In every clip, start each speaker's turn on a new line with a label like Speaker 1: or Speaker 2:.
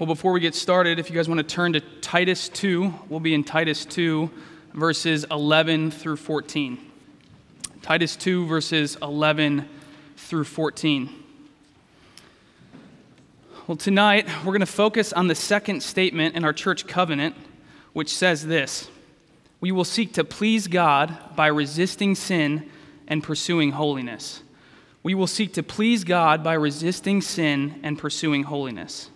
Speaker 1: Well, before we get started, if you guys want to turn to Titus 2, we'll be in Titus 2, verses 11 through 14. Titus 2, verses 11 through 14. Well, tonight we're going to focus on the second statement in our church covenant, which says this We will seek to please God by resisting sin and pursuing holiness. We will seek to please God by resisting sin and pursuing holiness.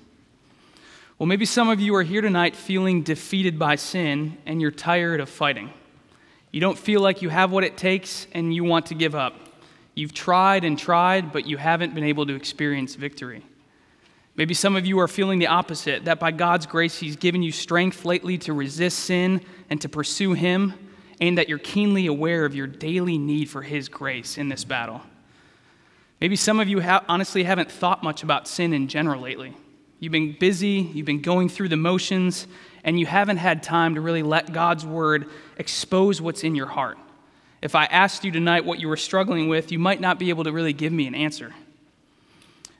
Speaker 1: Well, maybe some of you are here tonight feeling defeated by sin and you're tired of fighting. You don't feel like you have what it takes and you want to give up. You've tried and tried, but you haven't been able to experience victory. Maybe some of you are feeling the opposite that by God's grace, He's given you strength lately to resist sin and to pursue Him, and that you're keenly aware of your daily need for His grace in this battle. Maybe some of you ha- honestly haven't thought much about sin in general lately. You've been busy, you've been going through the motions, and you haven't had time to really let God's word expose what's in your heart. If I asked you tonight what you were struggling with, you might not be able to really give me an answer.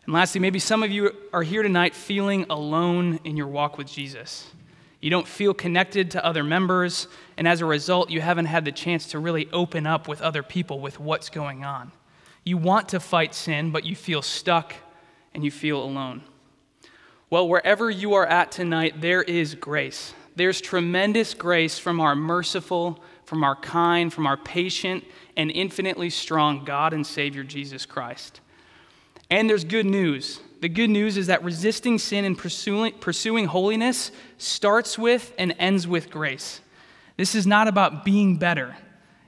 Speaker 1: And lastly, maybe some of you are here tonight feeling alone in your walk with Jesus. You don't feel connected to other members, and as a result, you haven't had the chance to really open up with other people with what's going on. You want to fight sin, but you feel stuck and you feel alone. Well, wherever you are at tonight, there is grace. There's tremendous grace from our merciful, from our kind, from our patient, and infinitely strong God and Savior Jesus Christ. And there's good news. The good news is that resisting sin and pursuing, pursuing holiness starts with and ends with grace. This is not about being better,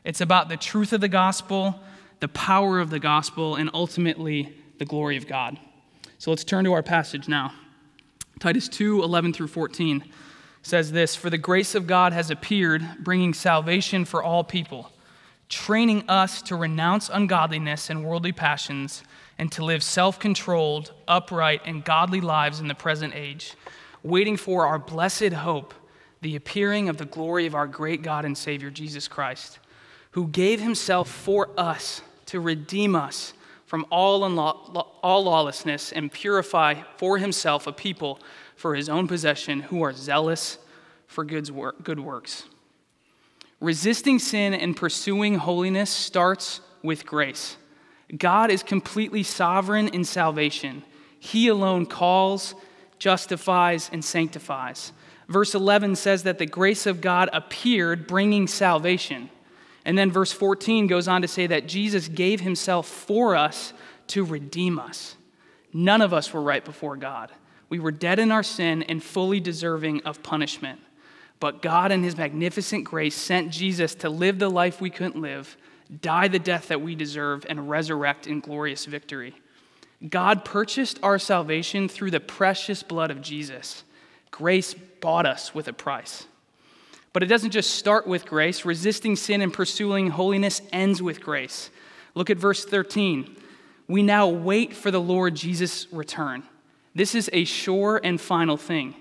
Speaker 1: it's about the truth of the gospel, the power of the gospel, and ultimately the glory of God. So let's turn to our passage now. Titus 2 11 through 14 says this For the grace of God has appeared, bringing salvation for all people, training us to renounce ungodliness and worldly passions, and to live self controlled, upright, and godly lives in the present age, waiting for our blessed hope, the appearing of the glory of our great God and Savior, Jesus Christ, who gave himself for us to redeem us from all, unlaw- all lawlessness and purify for himself a people for his own possession who are zealous for good works. Resisting sin and pursuing holiness starts with grace. God is completely sovereign in salvation. He alone calls, justifies, and sanctifies. Verse 11 says that the grace of God appeared, bringing salvation. And then verse 14 goes on to say that Jesus gave himself for us to redeem us. None of us were right before God. We were dead in our sin and fully deserving of punishment. But God, in his magnificent grace, sent Jesus to live the life we couldn't live, die the death that we deserve, and resurrect in glorious victory. God purchased our salvation through the precious blood of Jesus. Grace bought us with a price. But it doesn't just start with grace. Resisting sin and pursuing holiness ends with grace. Look at verse 13. We now wait for the Lord Jesus' return. This is a sure and final thing.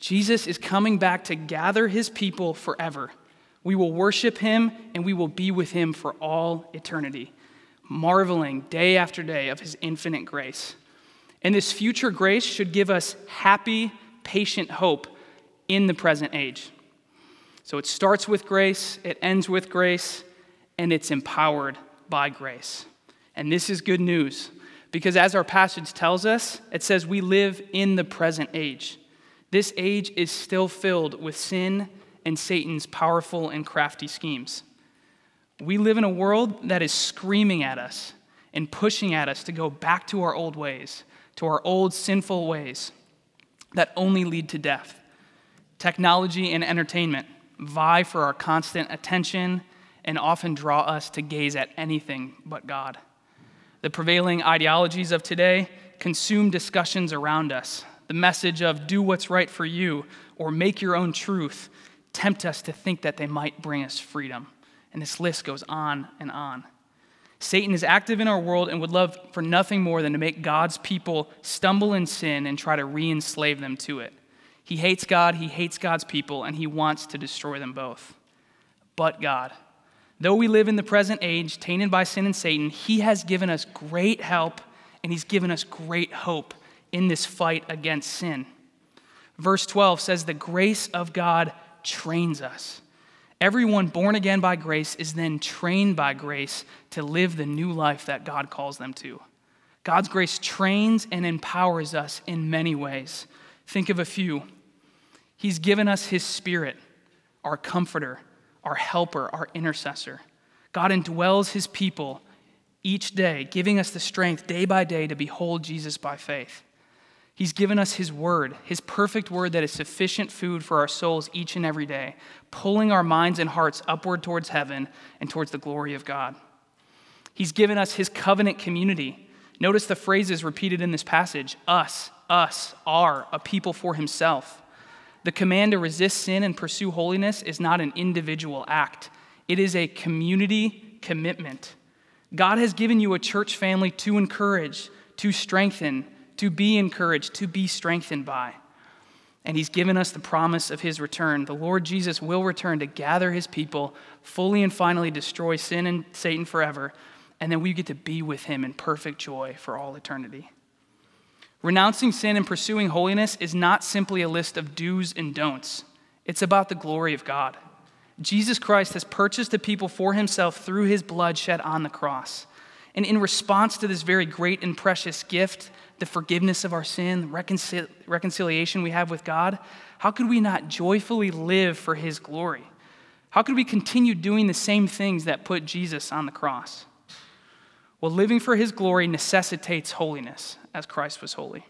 Speaker 1: Jesus is coming back to gather his people forever. We will worship him and we will be with him for all eternity, marveling day after day of his infinite grace. And this future grace should give us happy, patient hope in the present age. So it starts with grace, it ends with grace, and it's empowered by grace. And this is good news because, as our passage tells us, it says we live in the present age. This age is still filled with sin and Satan's powerful and crafty schemes. We live in a world that is screaming at us and pushing at us to go back to our old ways, to our old sinful ways that only lead to death. Technology and entertainment vie for our constant attention and often draw us to gaze at anything but God. The prevailing ideologies of today consume discussions around us. The message of do what's right for you or make your own truth tempt us to think that they might bring us freedom. And this list goes on and on. Satan is active in our world and would love for nothing more than to make God's people stumble in sin and try to re enslave them to it. He hates God, he hates God's people, and he wants to destroy them both. But God, though we live in the present age, tainted by sin and Satan, he has given us great help and he's given us great hope in this fight against sin. Verse 12 says, The grace of God trains us. Everyone born again by grace is then trained by grace to live the new life that God calls them to. God's grace trains and empowers us in many ways. Think of a few. He's given us His Spirit, our comforter, our helper, our intercessor. God indwells His people each day, giving us the strength day by day to behold Jesus by faith. He's given us His word, His perfect word that is sufficient food for our souls each and every day, pulling our minds and hearts upward towards heaven and towards the glory of God. He's given us His covenant community. Notice the phrases repeated in this passage us, us, are, a people for Himself. The command to resist sin and pursue holiness is not an individual act, it is a community commitment. God has given you a church family to encourage, to strengthen, to be encouraged, to be strengthened by. And he's given us the promise of his return. The Lord Jesus will return to gather his people, fully and finally destroy sin and Satan forever, and then we get to be with him in perfect joy for all eternity. Renouncing sin and pursuing holiness is not simply a list of do's and don'ts, it's about the glory of God. Jesus Christ has purchased the people for himself through his blood shed on the cross. And in response to this very great and precious gift, the forgiveness of our sin, reconcil- reconciliation we have with God, how could we not joyfully live for His glory? How could we continue doing the same things that put Jesus on the cross? Well, living for His glory necessitates holiness, as Christ was holy.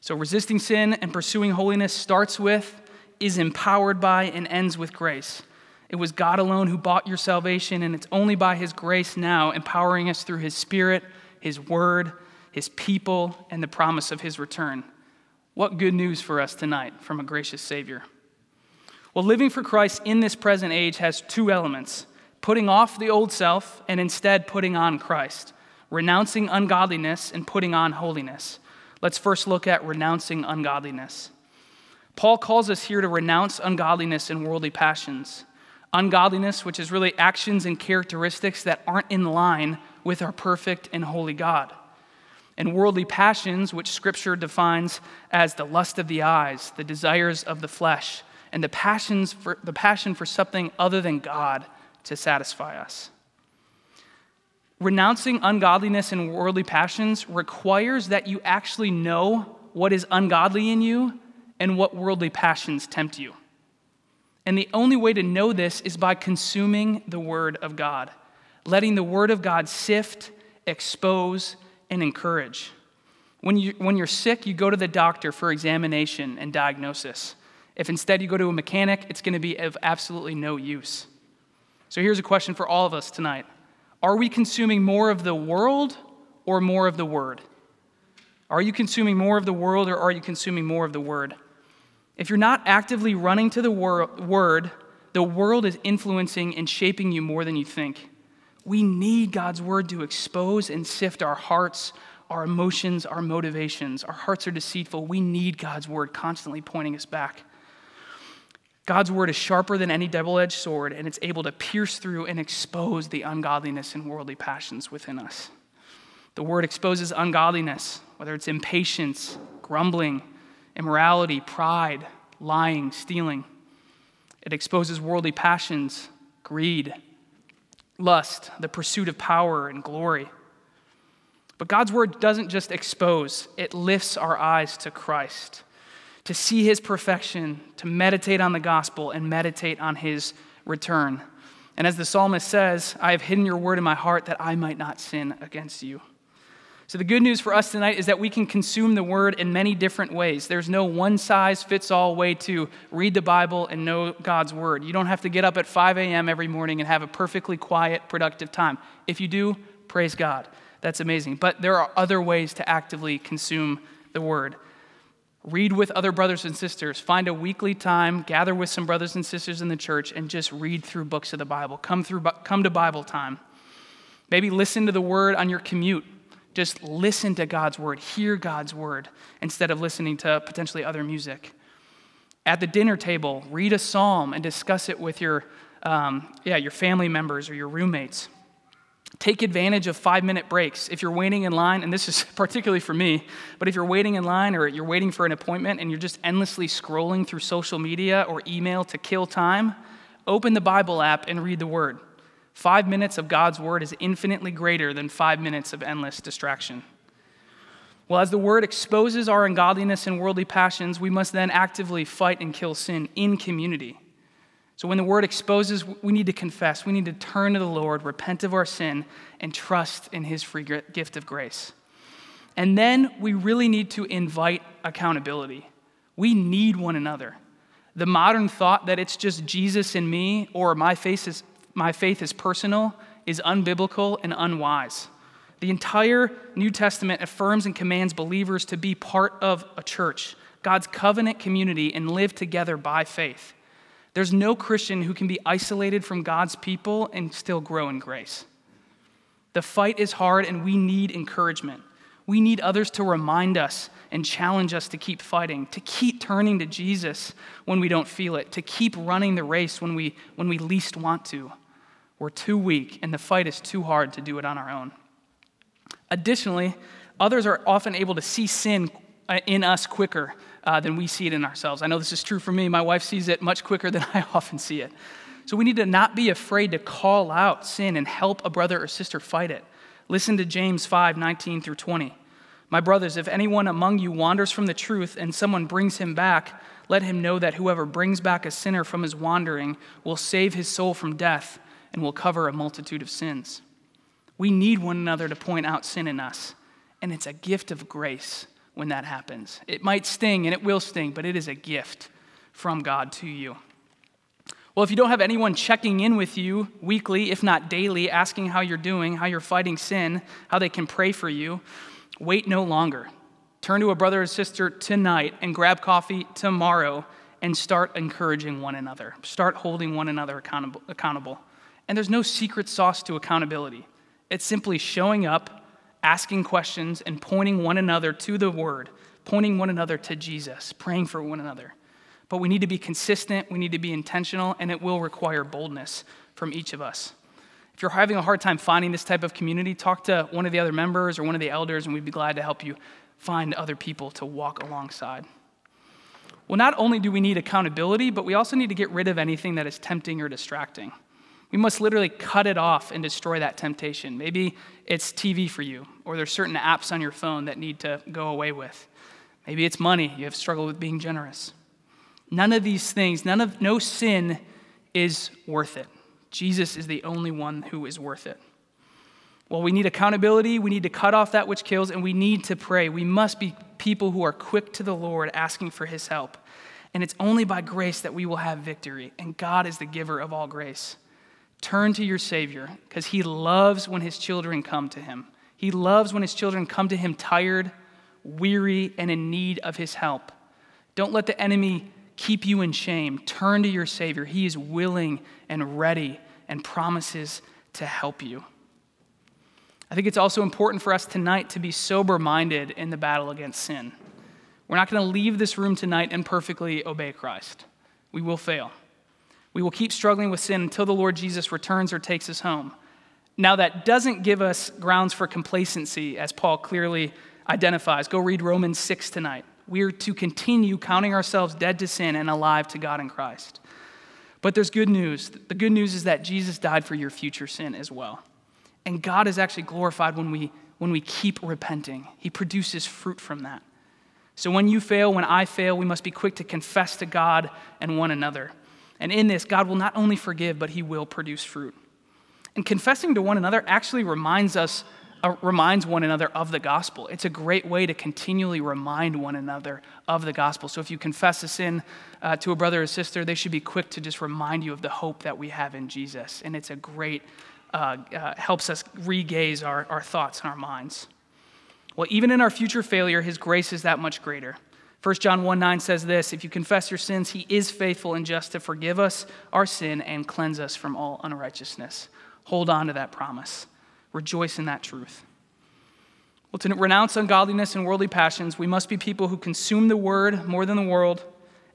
Speaker 1: So, resisting sin and pursuing holiness starts with, is empowered by, and ends with grace. It was God alone who bought your salvation, and it's only by His grace now, empowering us through His Spirit, His Word, his people, and the promise of his return. What good news for us tonight from a gracious Savior. Well, living for Christ in this present age has two elements putting off the old self and instead putting on Christ, renouncing ungodliness and putting on holiness. Let's first look at renouncing ungodliness. Paul calls us here to renounce ungodliness and worldly passions. Ungodliness, which is really actions and characteristics that aren't in line with our perfect and holy God and worldly passions, which Scripture defines as the lust of the eyes, the desires of the flesh, and the, passions for, the passion for something other than God to satisfy us. Renouncing ungodliness and worldly passions requires that you actually know what is ungodly in you and what worldly passions tempt you. And the only way to know this is by consuming the Word of God, letting the Word of God sift, expose, and encourage. When, you, when you're sick, you go to the doctor for examination and diagnosis. If instead you go to a mechanic, it's going to be of absolutely no use. So here's a question for all of us tonight Are we consuming more of the world or more of the word? Are you consuming more of the world or are you consuming more of the word? If you're not actively running to the wor- word, the world is influencing and shaping you more than you think. We need God's word to expose and sift our hearts, our emotions, our motivations. Our hearts are deceitful. We need God's word constantly pointing us back. God's word is sharper than any double edged sword, and it's able to pierce through and expose the ungodliness and worldly passions within us. The word exposes ungodliness, whether it's impatience, grumbling, immorality, pride, lying, stealing. It exposes worldly passions, greed, lust, the pursuit of power and glory. But God's word doesn't just expose, it lifts our eyes to Christ, to see his perfection, to meditate on the gospel, and meditate on his return. And as the psalmist says, I have hidden your word in my heart that I might not sin against you. So, the good news for us tonight is that we can consume the word in many different ways. There's no one size fits all way to read the Bible and know God's word. You don't have to get up at 5 a.m. every morning and have a perfectly quiet, productive time. If you do, praise God. That's amazing. But there are other ways to actively consume the word. Read with other brothers and sisters. Find a weekly time, gather with some brothers and sisters in the church, and just read through books of the Bible. Come, through, come to Bible time. Maybe listen to the word on your commute just listen to God's word, hear God's word, instead of listening to potentially other music. At the dinner table, read a psalm and discuss it with your, um, yeah, your family members or your roommates. Take advantage of five minute breaks. If you're waiting in line, and this is particularly for me, but if you're waiting in line or you're waiting for an appointment and you're just endlessly scrolling through social media or email to kill time, open the Bible app and read the Word. Five minutes of God's Word is infinitely greater than five minutes of endless distraction. Well, as the Word exposes our ungodliness and worldly passions, we must then actively fight and kill sin in community. So when the word exposes, we need to confess. We need to turn to the Lord, repent of our sin, and trust in his free gift of grace. And then we really need to invite accountability. We need one another. The modern thought that it's just Jesus and me or my faith is, my faith is personal is unbiblical and unwise. The entire New Testament affirms and commands believers to be part of a church, God's covenant community, and live together by faith. There's no Christian who can be isolated from God's people and still grow in grace. The fight is hard, and we need encouragement. We need others to remind us and challenge us to keep fighting, to keep turning to Jesus when we don't feel it, to keep running the race when we, when we least want to. We're too weak, and the fight is too hard to do it on our own. Additionally, others are often able to see sin uh, in us quicker uh, than we see it in ourselves. I know this is true for me. My wife sees it much quicker than I often see it. So we need to not be afraid to call out sin and help a brother or sister fight it. Listen to James 5 19 through 20. My brothers, if anyone among you wanders from the truth and someone brings him back, let him know that whoever brings back a sinner from his wandering will save his soul from death and will cover a multitude of sins. We need one another to point out sin in us, and it's a gift of grace when that happens. It might sting and it will sting, but it is a gift from God to you. Well, if you don't have anyone checking in with you weekly, if not daily, asking how you're doing, how you're fighting sin, how they can pray for you, wait no longer. Turn to a brother or sister tonight and grab coffee tomorrow and start encouraging one another. Start holding one another accountable. And there's no secret sauce to accountability. It's simply showing up asking questions, and pointing one another to the Word, pointing one another to Jesus, praying for one another. But we need to be consistent, we need to be intentional, and it will require boldness from each of us. If you're having a hard time finding this type of community, talk to one of the other members or one of the elders, and we'd be glad to help you find other people to walk alongside. Well, not only do we need accountability, but we also need to get rid of anything that is tempting or distracting. We must literally cut it off and destroy that temptation. Maybe it's TV for you, or there's certain apps on your phone that need to go away with. Maybe it's money. You have struggled with being generous. None of these things, none of no sin is worth it. Jesus is the only one who is worth it. Well, we need accountability, we need to cut off that which kills, and we need to pray. We must be people who are quick to the Lord asking for his help. And it's only by grace that we will have victory, and God is the giver of all grace. Turn to your Savior because He loves when His children come to Him. He loves when His children come to Him tired, weary, and in need of His help. Don't let the enemy keep you in shame. Turn to your Savior. He is willing and ready and promises to help you. I think it's also important for us tonight to be sober minded in the battle against sin. We're not going to leave this room tonight and perfectly obey Christ. We will fail. We will keep struggling with sin until the Lord Jesus returns or takes us home. Now, that doesn't give us grounds for complacency, as Paul clearly identifies. Go read Romans 6 tonight. We are to continue counting ourselves dead to sin and alive to God in Christ. But there's good news. The good news is that Jesus died for your future sin as well. And God is actually glorified when we, when we keep repenting, He produces fruit from that. So when you fail, when I fail, we must be quick to confess to God and one another. And in this, God will not only forgive, but he will produce fruit. And confessing to one another actually reminds us, uh, reminds one another of the gospel. It's a great way to continually remind one another of the gospel. So if you confess a sin uh, to a brother or sister, they should be quick to just remind you of the hope that we have in Jesus. And it's a great, uh, uh helps us regaze our, our thoughts and our minds. Well, even in our future failure, his grace is that much greater. 1 John 1 9 says this If you confess your sins, he is faithful and just to forgive us our sin and cleanse us from all unrighteousness. Hold on to that promise. Rejoice in that truth. Well, to renounce ungodliness and worldly passions, we must be people who consume the word more than the world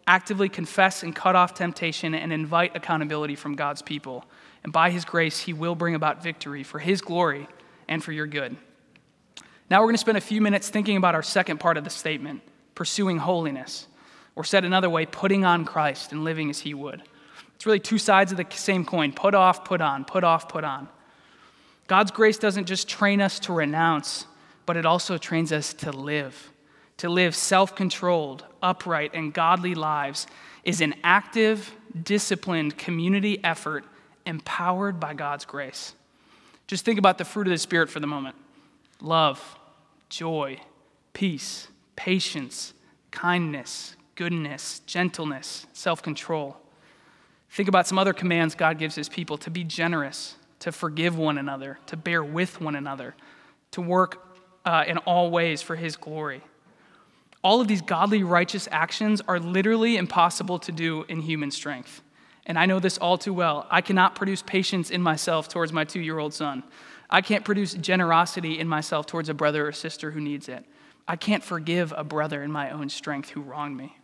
Speaker 1: actively confess and cut off temptation, and invite accountability from God's people. And by His grace, He will bring about victory for His glory and for your good. Now we're going to spend a few minutes thinking about our second part of the statement pursuing holiness. Or said another way, putting on Christ and living as He would. It's really two sides of the same coin put off, put on, put off, put on. God's grace doesn't just train us to renounce, but it also trains us to live. To live self controlled, upright, and godly lives is an active, disciplined community effort empowered by God's grace. Just think about the fruit of the Spirit for the moment love, joy, peace, patience, kindness, goodness, gentleness, self control. Think about some other commands God gives his people to be generous, to forgive one another, to bear with one another, to work uh, in all ways for his glory. All of these godly, righteous actions are literally impossible to do in human strength. And I know this all too well. I cannot produce patience in myself towards my two year old son. I can't produce generosity in myself towards a brother or sister who needs it. I can't forgive a brother in my own strength who wronged me.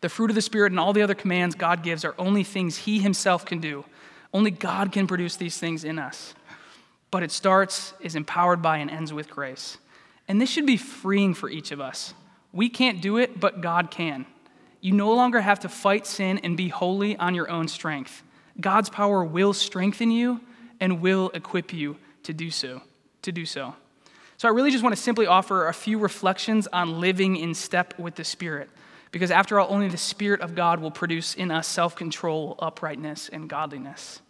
Speaker 1: The fruit of the Spirit and all the other commands God gives are only things He Himself can do. Only God can produce these things in us. But it starts, is empowered by, and ends with grace. And this should be freeing for each of us. We can't do it, but God can. You no longer have to fight sin and be holy on your own strength. God's power will strengthen you and will equip you to do so. To do so. So I really just want to simply offer a few reflections on living in step with the Spirit. Because after all, only the Spirit of God will produce in us self control, uprightness, and godliness.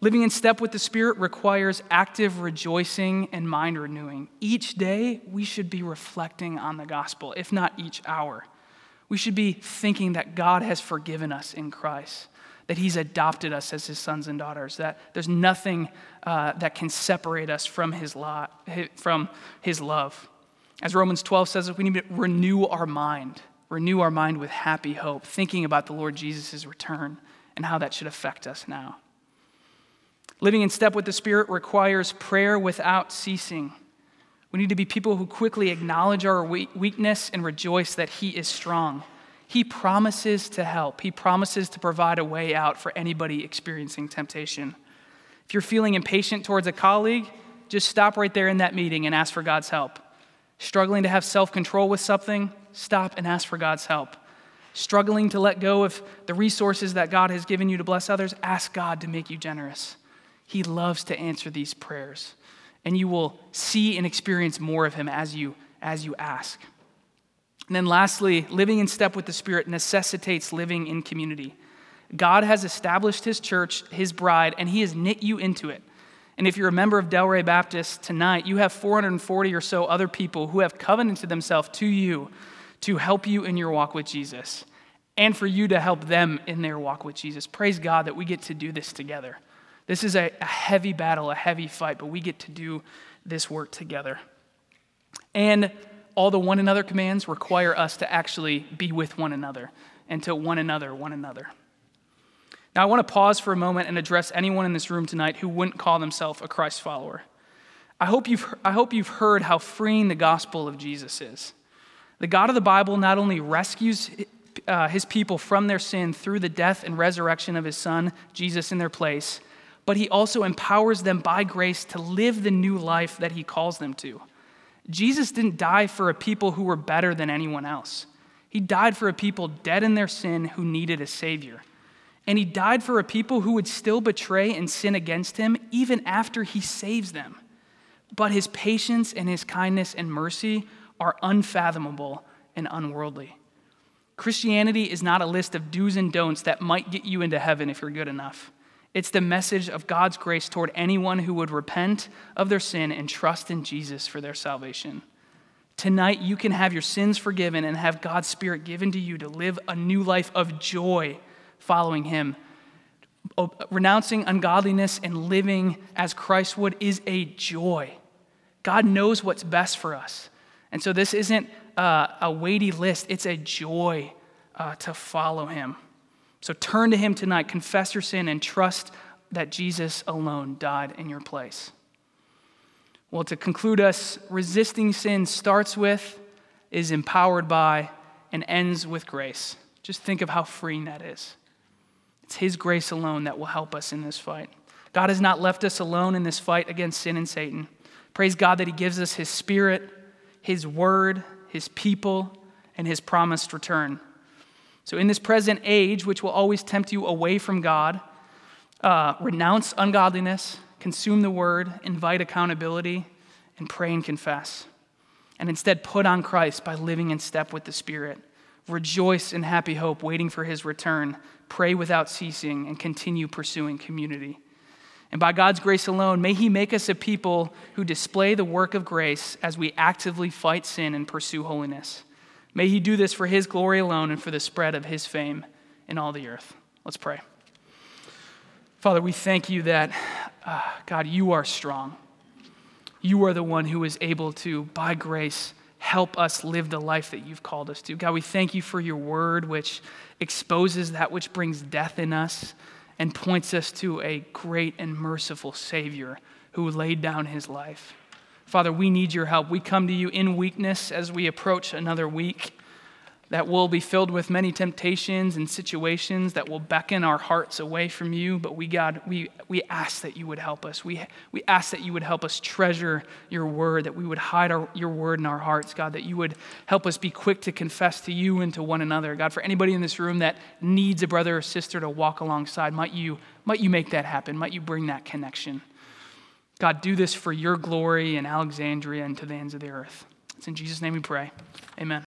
Speaker 1: Living in step with the Spirit requires active rejoicing and mind renewing. Each day, we should be reflecting on the gospel, if not each hour. We should be thinking that God has forgiven us in Christ, that He's adopted us as His sons and daughters, that there's nothing uh, that can separate us from His, lo- from his love. As Romans 12 says, we need to renew our mind renew our mind with happy hope, thinking about the Lord Jesus' return and how that should affect us now. Living in step with the Spirit requires prayer without ceasing. We need to be people who quickly acknowledge our weakness and rejoice that He is strong. He promises to help, He promises to provide a way out for anybody experiencing temptation. If you're feeling impatient towards a colleague, just stop right there in that meeting and ask for God's help. Struggling to have self control with something, stop and ask for God's help. Struggling to let go of the resources that God has given you to bless others, ask God to make you generous. He loves to answer these prayers, and you will see and experience more of Him as you, as you ask. And then, lastly, living in step with the Spirit necessitates living in community. God has established His church, His bride, and He has knit you into it. And if you're a member of Del Ray Baptist tonight, you have 440 or so other people who have covenanted themselves to you to help you in your walk with Jesus and for you to help them in their walk with Jesus. Praise God that we get to do this together. This is a, a heavy battle, a heavy fight, but we get to do this work together. And all the one another commands require us to actually be with one another and to one another, one another. Now, I want to pause for a moment and address anyone in this room tonight who wouldn't call themselves a Christ follower. I hope, you've, I hope you've heard how freeing the gospel of Jesus is. The God of the Bible not only rescues uh, his people from their sin through the death and resurrection of his son, Jesus, in their place, but he also empowers them by grace to live the new life that he calls them to. Jesus didn't die for a people who were better than anyone else. He died for a people dead in their sin who needed a Savior. And he died for a people who would still betray and sin against him even after he saves them. But his patience and his kindness and mercy are unfathomable and unworldly. Christianity is not a list of do's and don'ts that might get you into heaven if you're good enough. It's the message of God's grace toward anyone who would repent of their sin and trust in Jesus for their salvation. Tonight, you can have your sins forgiven and have God's Spirit given to you to live a new life of joy following Him. Renouncing ungodliness and living as Christ would is a joy. God knows what's best for us. And so this isn't uh, a weighty list, it's a joy uh, to follow him. So turn to him tonight, confess your sin, and trust that Jesus alone died in your place. Well, to conclude us, resisting sin starts with, is empowered by, and ends with grace. Just think of how freeing that is. It's His grace alone that will help us in this fight. God has not left us alone in this fight against sin and Satan. Praise God that He gives us His Spirit, His Word, His people, and His promised return. So, in this present age, which will always tempt you away from God, uh, renounce ungodliness, consume the Word, invite accountability, and pray and confess. And instead, put on Christ by living in step with the Spirit. Rejoice in happy hope, waiting for His return. Pray without ceasing, and continue pursuing community. And by God's grace alone, may He make us a people who display the work of grace as we actively fight sin and pursue holiness. May He do this for His glory alone and for the spread of His fame in all the earth. Let's pray. Father, we thank you that, uh, God, you are strong. You are the one who is able to, by grace, help us live the life that you've called us to. God, we thank you for your word, which exposes that which brings death in us and points us to a great and merciful Savior who laid down his life. Father, we need your help. We come to you in weakness as we approach another week that will be filled with many temptations and situations that will beckon our hearts away from you. But we, God, we, we ask that you would help us. We, we ask that you would help us treasure your word, that we would hide our, your word in our hearts, God, that you would help us be quick to confess to you and to one another. God, for anybody in this room that needs a brother or sister to walk alongside, might you, might you make that happen? Might you bring that connection? God, do this for your glory in Alexandria and to the ends of the earth. It's in Jesus' name we pray. Amen.